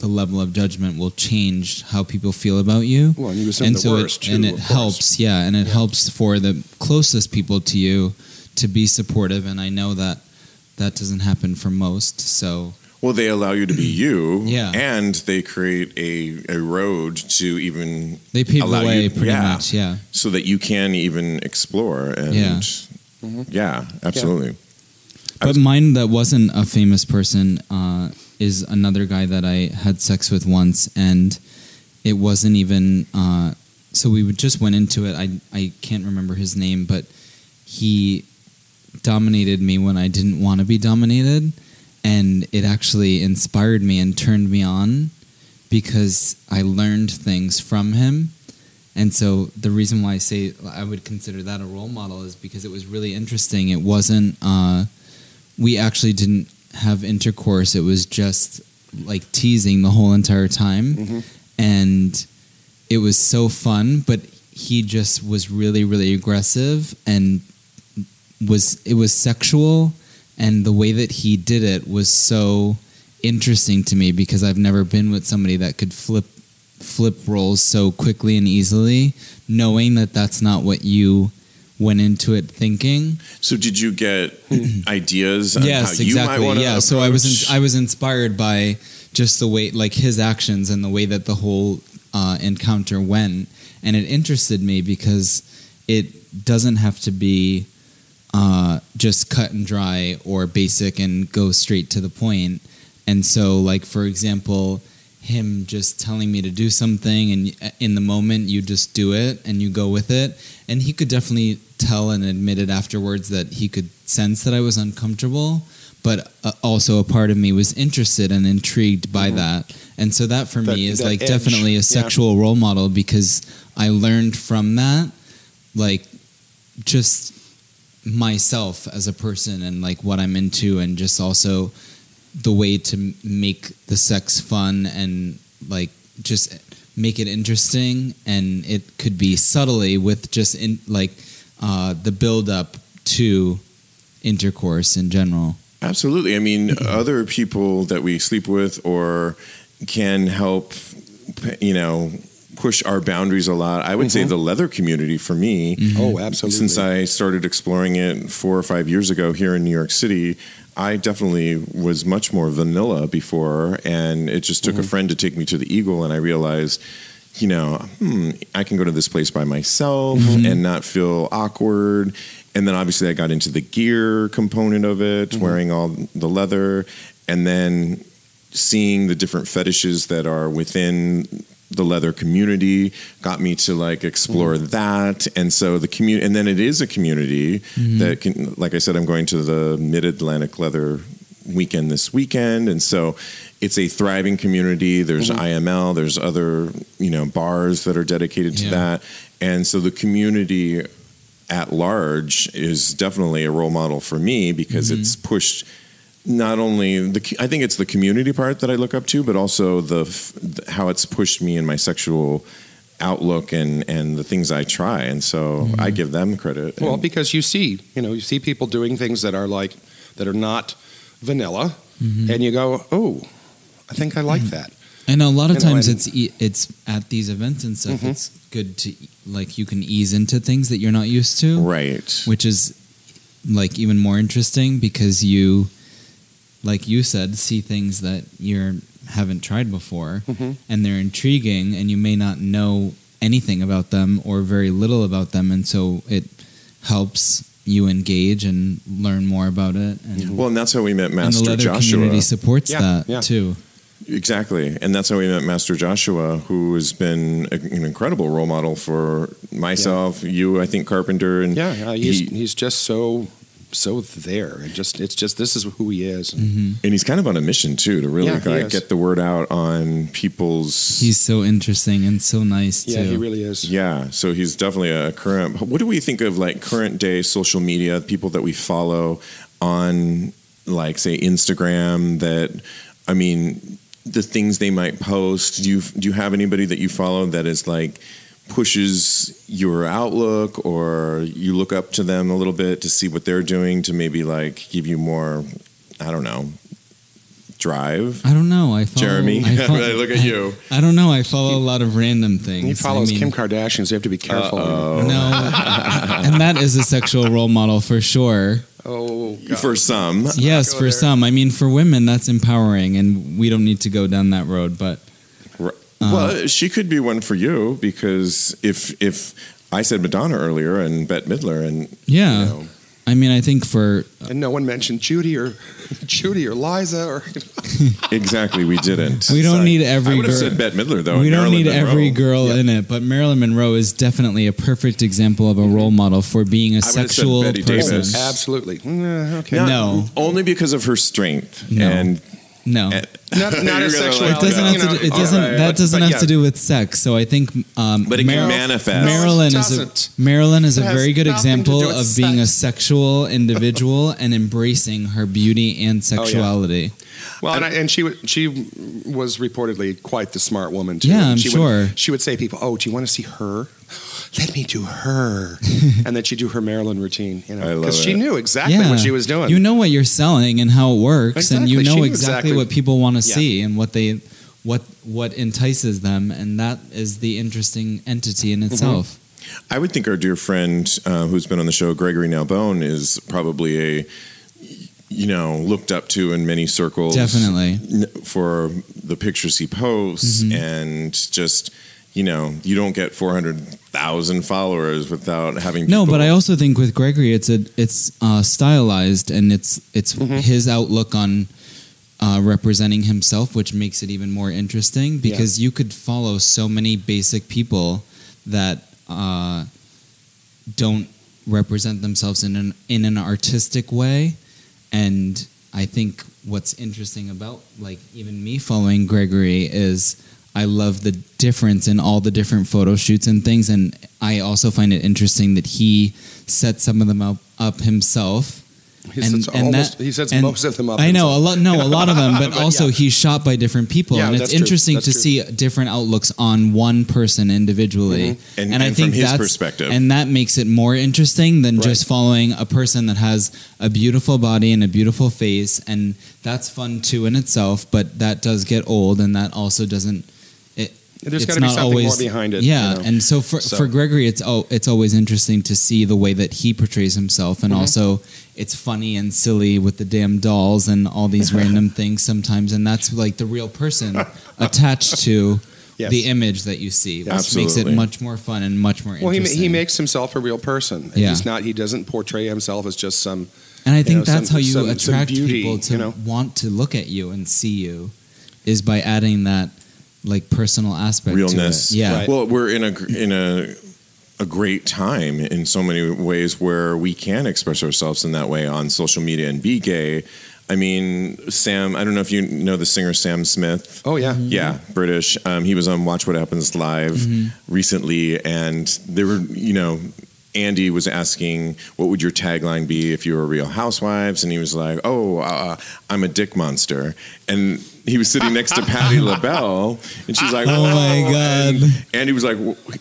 the level of judgment will change how people feel about you Well, and you assume and the so worst, it, too, and of it course. helps yeah and it Yeah. helps for the closest people to you to be supportive and i know that that doesn't happen for most so Well, they allow you to be you, [clears throat] Yeah. and they create a, a road to even they pave the way you- pretty yeah. much yeah so that you can even explore and Yeah. Mhm. yeah, absolutely. I but mine that wasn't a famous person uh, is another guy that i had sex with once and it wasn't even uh, so we would- just went into it. I, I can't remember his name but he dominated me when i didn't want to be dominated and it actually inspired me and turned me on because i learned things from him. And so the reason why i say i would consider that a role model is because it was really interesting. It wasn't uh, we actually didn't have intercourse. It was just like teasing the whole entire time. Mhm. and it was so fun but he just was really really aggressive and was it was sexual. And the way that he did it was so interesting to me because I've never been with somebody that could flip flip roles so quickly and easily knowing that that's not what you went into it thinking. So, did you get ideas on yes how you might exactly. yeah so I was in, I was inspired by just the way like his actions and the way that the whole uh, encounter went. And it interested me because it doesn't have to be uh, just cut and dry or basic and go straight to the point. point and so like for example him just telling me to do something and in the moment you just do it and you go with it. And he could definitely tell and admitted afterwards that he could sense that I was uncomfortable but uh, also a part of me was interested and intrigued by Mhm. that. And so that for That- me is like edge, definitely a sexual role model because I learned from that like just myself as a person and like what I'm into and just also the way to make the sex fun and like just make it interesting. And it could be subtly with just in like uh, the buildup to intercourse in general Absolutely. I mean, other people that we sleep with or can help, you know, push our boundaries a lot. I would say mm-hmm. the leather community for me. Mm-hmm. Oh, absolutely. Since I started exploring it four or five years ago here in New York City, I definitely was much more vanilla before, and it just took mm-hmm. a friend to take me to the Eagle, and I realized, you know, hmm, I can go to this place by myself mm-hmm. and not feel awkward. And then obviously I got into the gear component of it, mm-hmm. wearing all the leather, and then seeing the different fetishes that are within the leather community got me to like explore mm-hmm. that. And so the community and then it is a community that can like i said i'm going to the mid-atlantic leather weekend this weekend. And so it's a thriving community. There's mm-hmm. iml there's other you know bars that are dedicated to Yeah. that. And so the community at large is definitely a role model for me because mm-hmm. it's pushed not only the I think it's the community part that I look up to, but also the, the how it's pushed me in my sexual outlook and and the things I try, and so mm-hmm. I give them credit. Well, because you see, you know, you see people doing things that are like that are not vanilla, and you go, "Oh, I think I like that." And a lot of You times and- it's e- it's at these events and stuff. Mhm. It's good to like you can ease into things that you're not used to, right, which is like even more interesting because you, like you said, see things that you haven't tried before, Mhm. and they're intriguing, and you may not know anything about them or very little about them, and so it helps you engage and learn more about it. And, well, and that's how we met Master and the leather Joshua. community supports Yeah, that yeah. too. Exactly, and that's how we met Master Joshua, who has been a- an incredible role model for myself, you, I think Carpenter, and Yeah, yeah he's he- he's just so so there. It just it's just this is who he is. hmm and he's kind of on a mission too to really Yeah, he like, get the word out on people's He's so interesting and so nice Yeah, too. he really is. Yeah, so he's definitely a current. What do we think of like current day social media? People that we follow on, like say Instagram. That I mean, the things they might post. Do you do you have anybody that you follow that is like pushes your outlook, or you look up to them a little bit to see what they're doing to maybe like give you more? I don't know. Drive, I don't know. I follow, Jeremy. I, fol- [laughs] I look at you. I, I don't know. I follow a lot of random things. He follows I mean, Kim Kardashian, so you have to be careful. Uh-oh. No, [laughs] and that is a sexual role model for sure. Oh, God. For some, yes, for there. some. I mean, for women, that's empowering, and we don't need to go down that road. But Uh, well, she could be one for you because if if I said Madonna earlier and Bette Midler and yeah, you know, I mean, I think for and no one mentioned Judy or [laughs] Judy or Liza or [laughs] exactly we didn't. We don't need every I would have girl- said Bette Midler though. we don't Marilyn need every girl Yeah. in it, but Marilyn Monroe is definitely a perfect example of a role model for being a I would've said sexual Betty person. Davis. absolutely. Mm, okay. Not- No. only because of her strength No. and. No, and- Not, [laughs] not a sexual. like it doesn't that. have to. Do, it doesn't. right, that but- doesn't but have yeah. to do with sex. So I think, um, But it Mar- can manifest. Marilyn No, it is a doesn't. Marilyn is a It has very good example do with of being a sexual individual and embracing her beauty Oh, and sexuality. Well, and, I, and she she was reportedly quite the smart woman too. Yeah, I'm she sure. Would, she would say to people, "Oh, do you want to see her? Let me do her," [laughs] and then she'd do her Marilyn routine. You I know, love because she knew exactly yeah, what she was doing. You know what you're selling and how it works, and you know exactly, exactly- what people want to Yeah. see and what they what what entices them, and that is the interesting entity Mm-hmm. in itself. I would think our dear friend uh, who's been on the show, Gregory Nalbone, is probably a you know looked up to in many circles. Definitely. for the pictures he posts Mhm. and just you know you don't get 400,000 followers without having No, but I also think with Gregory, it's a it's uh, stylized and it's it's Mm-hmm. his outlook on uh, representing himself, which makes it even more interesting because you could follow so many basic people that uh, don't represent themselves in an in an artistic way, and I think what's interesting about like even me following Gregory is I love the difference in all the different photo shoots and things, and I also find it interesting that he set some of them up, up himself. He and- sets, and almost, that- he sets and most of them up. I know a lot, no, a lot of them, [laughs] but, But also yeah. he's shot by different people, Yeah, and it's interesting to true. see different outlooks on one person individually. Mm-hmm. And- I and think from his that's perspective. and that makes it more interesting than just following a person that has a beautiful body and a beautiful face, and that's fun too in itself. But that does get old, and that also doesn't. It There's it's got to be not something always more behind it. Yeah, you know? and so for So- for Gregory, it's oh, it's always interesting to see the way that he portrays himself, and Mhm. also it's funny and silly with the damn dolls and all these [laughs] random things sometimes, and that's like the real person attached to [laughs] Yes. the image that you see, which makes it much more fun and much more well, he, he makes himself a real person. And Yeah. He's not. He doesn't portray himself as just some. and I think know, that's some- how you some- some attract beauty, people to you know? want to look at you and see you, is by adding that like personal aspect, realness. To it. Yeah, Right. Well, we're in a in a a great time in so many ways where we can express ourselves in that way on social media and be gay. I mean, Sam. I don't know if you know the singer Sam Smith. Oh yeah. Yeah, British. Um, he was on Watch What Happens Live Mm-hmm. recently, and there were, you know, Andy was asking, "What would your tagline be if you were Real Housewives?" And he was like, "Oh, uh, I'm a dick monster." And he was sitting next to Patti [laughs] LaBelle, and she's like, Oh my God. And Andy was like, "W- w-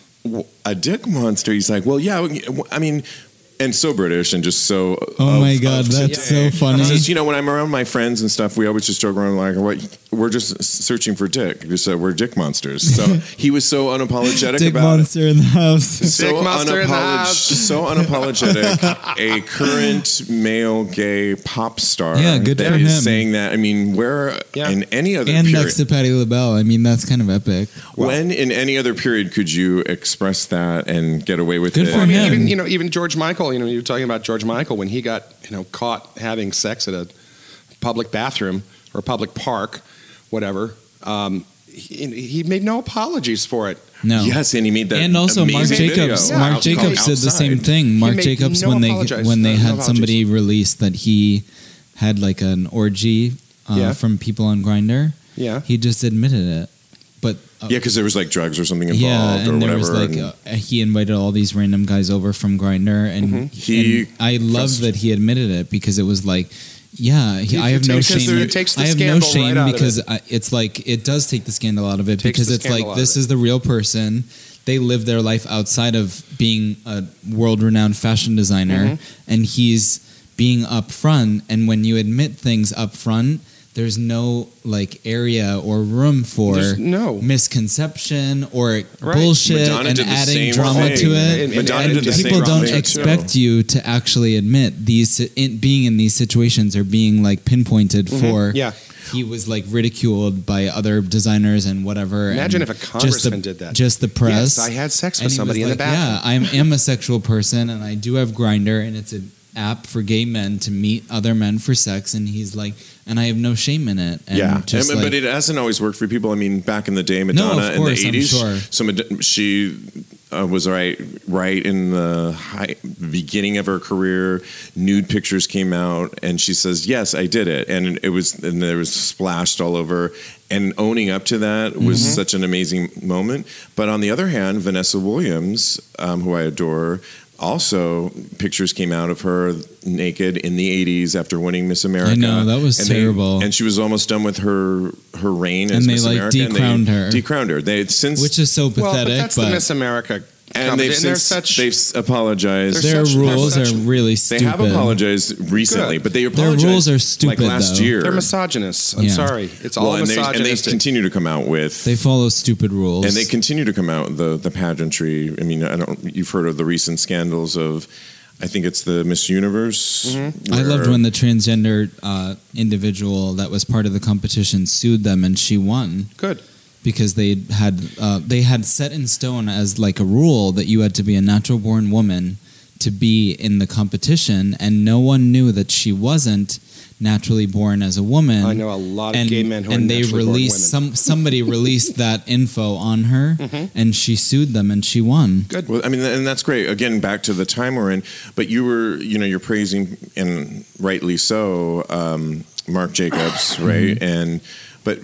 "A dick monster?" He's like, "Well, yeah. I mean." And so British and just so. Oh of- my God, that's today. so funny. Says, you know, when I'm around my friends and stuff, we always just joke around like, "What? We're just searching for dick. Just uh, we're dick monsters." So he was so unapologetic [laughs] Dick about it. monster in the house. [laughs] So, Dick monster in the house. so unapologetic, a current male gay pop star. Yeah, good that for is him. saying that. I mean, where Yeah. in any other period and period, next to Patti LaBelle. I mean, that's kind of epic. when in any other period could you express that and get away with Good it? for I mean, him. even you know, even George Michael. You know, you're talking about George Michael when he got you know caught having sex at a public bathroom or a public park, whatever. Um, he, he made no apologies for it. No. Yes, and he made that. and also Marc Jacobs. video Marc out- Jacobs did the same thing. Marc Jacobs no when they when they no had apologies. somebody release that he had like an orgy uh, Yeah. from people on Grindr. Yeah. He just admitted it. But uh, Yeah, because there was like drugs or something involved yeah, or there whatever. was like and- uh, he invited all these random guys over from Grindr, and, Mm-hmm. He and I love that he admitted it because it was like, yeah, he, I have no shame. it takes the I have no scandal right shame because it. I, it's like it does take the scandal out of it Takes because it's like this it. is the real person. They live their life outside of being a world-renowned fashion designer, Mm-hmm. and he's being upfront. And when you admit things upfront, there's no like area or room for There's no. misconception or Right. bullshit Madonna and adding drama thing. to it. And- and- and People don't expect too. you to actually admit these in, being in these situations or being like pinpointed for. Mm-hmm. Yeah. He was like ridiculed by other designers and whatever. Imagine and if a just congressman the- did that. Just the press. Yes, I had sex with somebody in the like, bathroom. Yeah, I am a sexual person and I do have Grindr and it's an app for gay men to meet other men for sex. And he's like, and I have no shame in it. And yeah, And- like, but it hasn't always worked for people. I mean, back in the day, Madonna no, course, in the eighties, sure. so Mad- she uh, was right, right in the high, beginning of her career. Nude pictures came out, and she says, "Yes, I did it," and it was, and there was splashed all over. And owning up to that was Mm-hmm. such an amazing moment. But on the other hand, Vanessa Williams, um, who I adore. Also, pictures came out of her naked in the '80s after winning Miss America. I know, that was And they- terrible. and she was almost done with her her reign as And they, Miss like, America. decrowned they her. Decrowned her. They since which is so Well, but pathetic. that's the Miss America. And they've they're since such. they've apologized. Their such- rules such- are really stupid. they have apologized recently, Good. but they Their rules are stupid. like stupid, last though. year. they're misogynists. I'm Yeah. sorry. It's all well, and they, and they misogynistic. continue to come out with They follow stupid rules. and they continue to come out the the pageantry. I mean, I don't. You've heard of the recent scandals of. I think it's the Miss Universe. Mm-hmm. I loved when the transgender uh, individual that was part of the competition sued them and she won Good. Because they had uh, they had set in stone as like a rule that you had to be a natural born woman to be in the competition and no one knew that she wasn't naturally born as a woman. I know a lot of and, gay men who and are they naturally born released women. some somebody [laughs] released that info on her and she sued them and she won. Good. Well, I mean, and that's great. Again, back to the time we're in. But you were, you know, you're praising, and rightly so, um, Marc Jacobs, [coughs] Mm-hmm. right? And but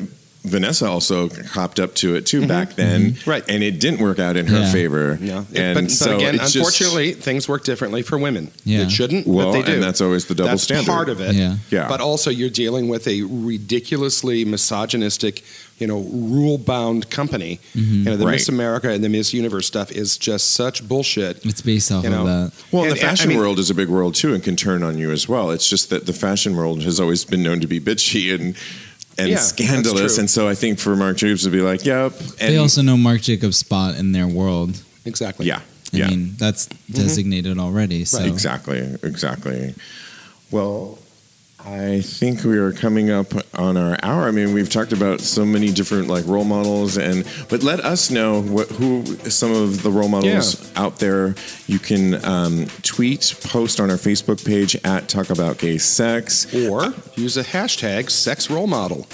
Vanessa also hopped up to it too back then, Mm-hmm. Right. And it didn't work out in her Yeah. favor. Yeah. And but, but so again, it's just- unfortunately, things work differently for women. Yeah. It shouldn't, well, but they do. and that's always the double That's standard. part of it. Yeah. Yeah. But also, you're dealing with a ridiculously misogynistic, you know, rule-bound company. Mm-hmm. You know, the Right. Miss America and the Miss Universe stuff is just such bullshit. It's based off You know, of that. Well, And- the and, I fashion mean- world is a big world too, and can turn on you as well. It's just that the fashion world has always been known to be bitchy and and Yeah, scandalous. And so I think for Marc Jacobs to be like, "Yep," and they also know Marc Jacobs' spot in their world. Exactly. yeah, I yeah, mean, that's mm-hmm. designated already. So exactly, exactly. Well. I think we are coming up on our hour. I mean, we've talked about so many different like role models, and but let us know what who some of the role models out there. You can um, tweet, post on our Facebook page at Talk About Gay Sex, Or use a hashtag sex role model.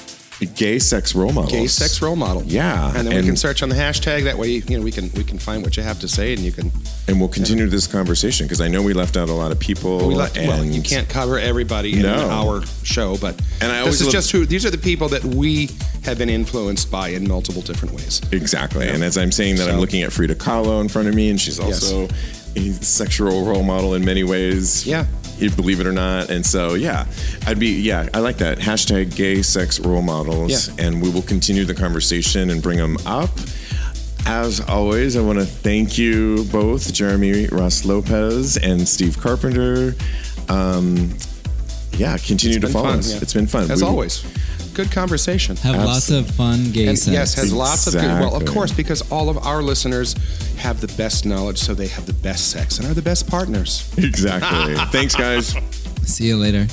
Gay Sex Role Models. Gay sex role model. Yeah, And then we can search on the hashtag. That way, you know, we can we can find what you have to say, and you can. and we'll continue this conversation because I know we left out a lot of people. We and well, you can't cover everybody in No. our show, but And I always this is look- just who. These are the people that we have been influenced by in multiple different ways. Exactly. And as I'm saying that, I'm looking at Frida Kahlo in front of me, and she's also a sexual role model in many ways. Yeah. Believe it or not. And so, yeah, I'd be, yeah, I like that. Hashtag gay sex role models. Yeah. And we will continue the conversation and bring them up. As always, I want to thank you both, Jeremy Ross Lopez and Steve Carpenter. Um, yeah, continue to follow fun, us. yeah. It's been fun. As We- always, good conversation. have lots of fun gay And sex. yes, has lots of good. Well, of course, because all of our listeners have the best knowledge, so they have the best sex and are the best partners. Exactly. [laughs] Thanks, guys. See you later.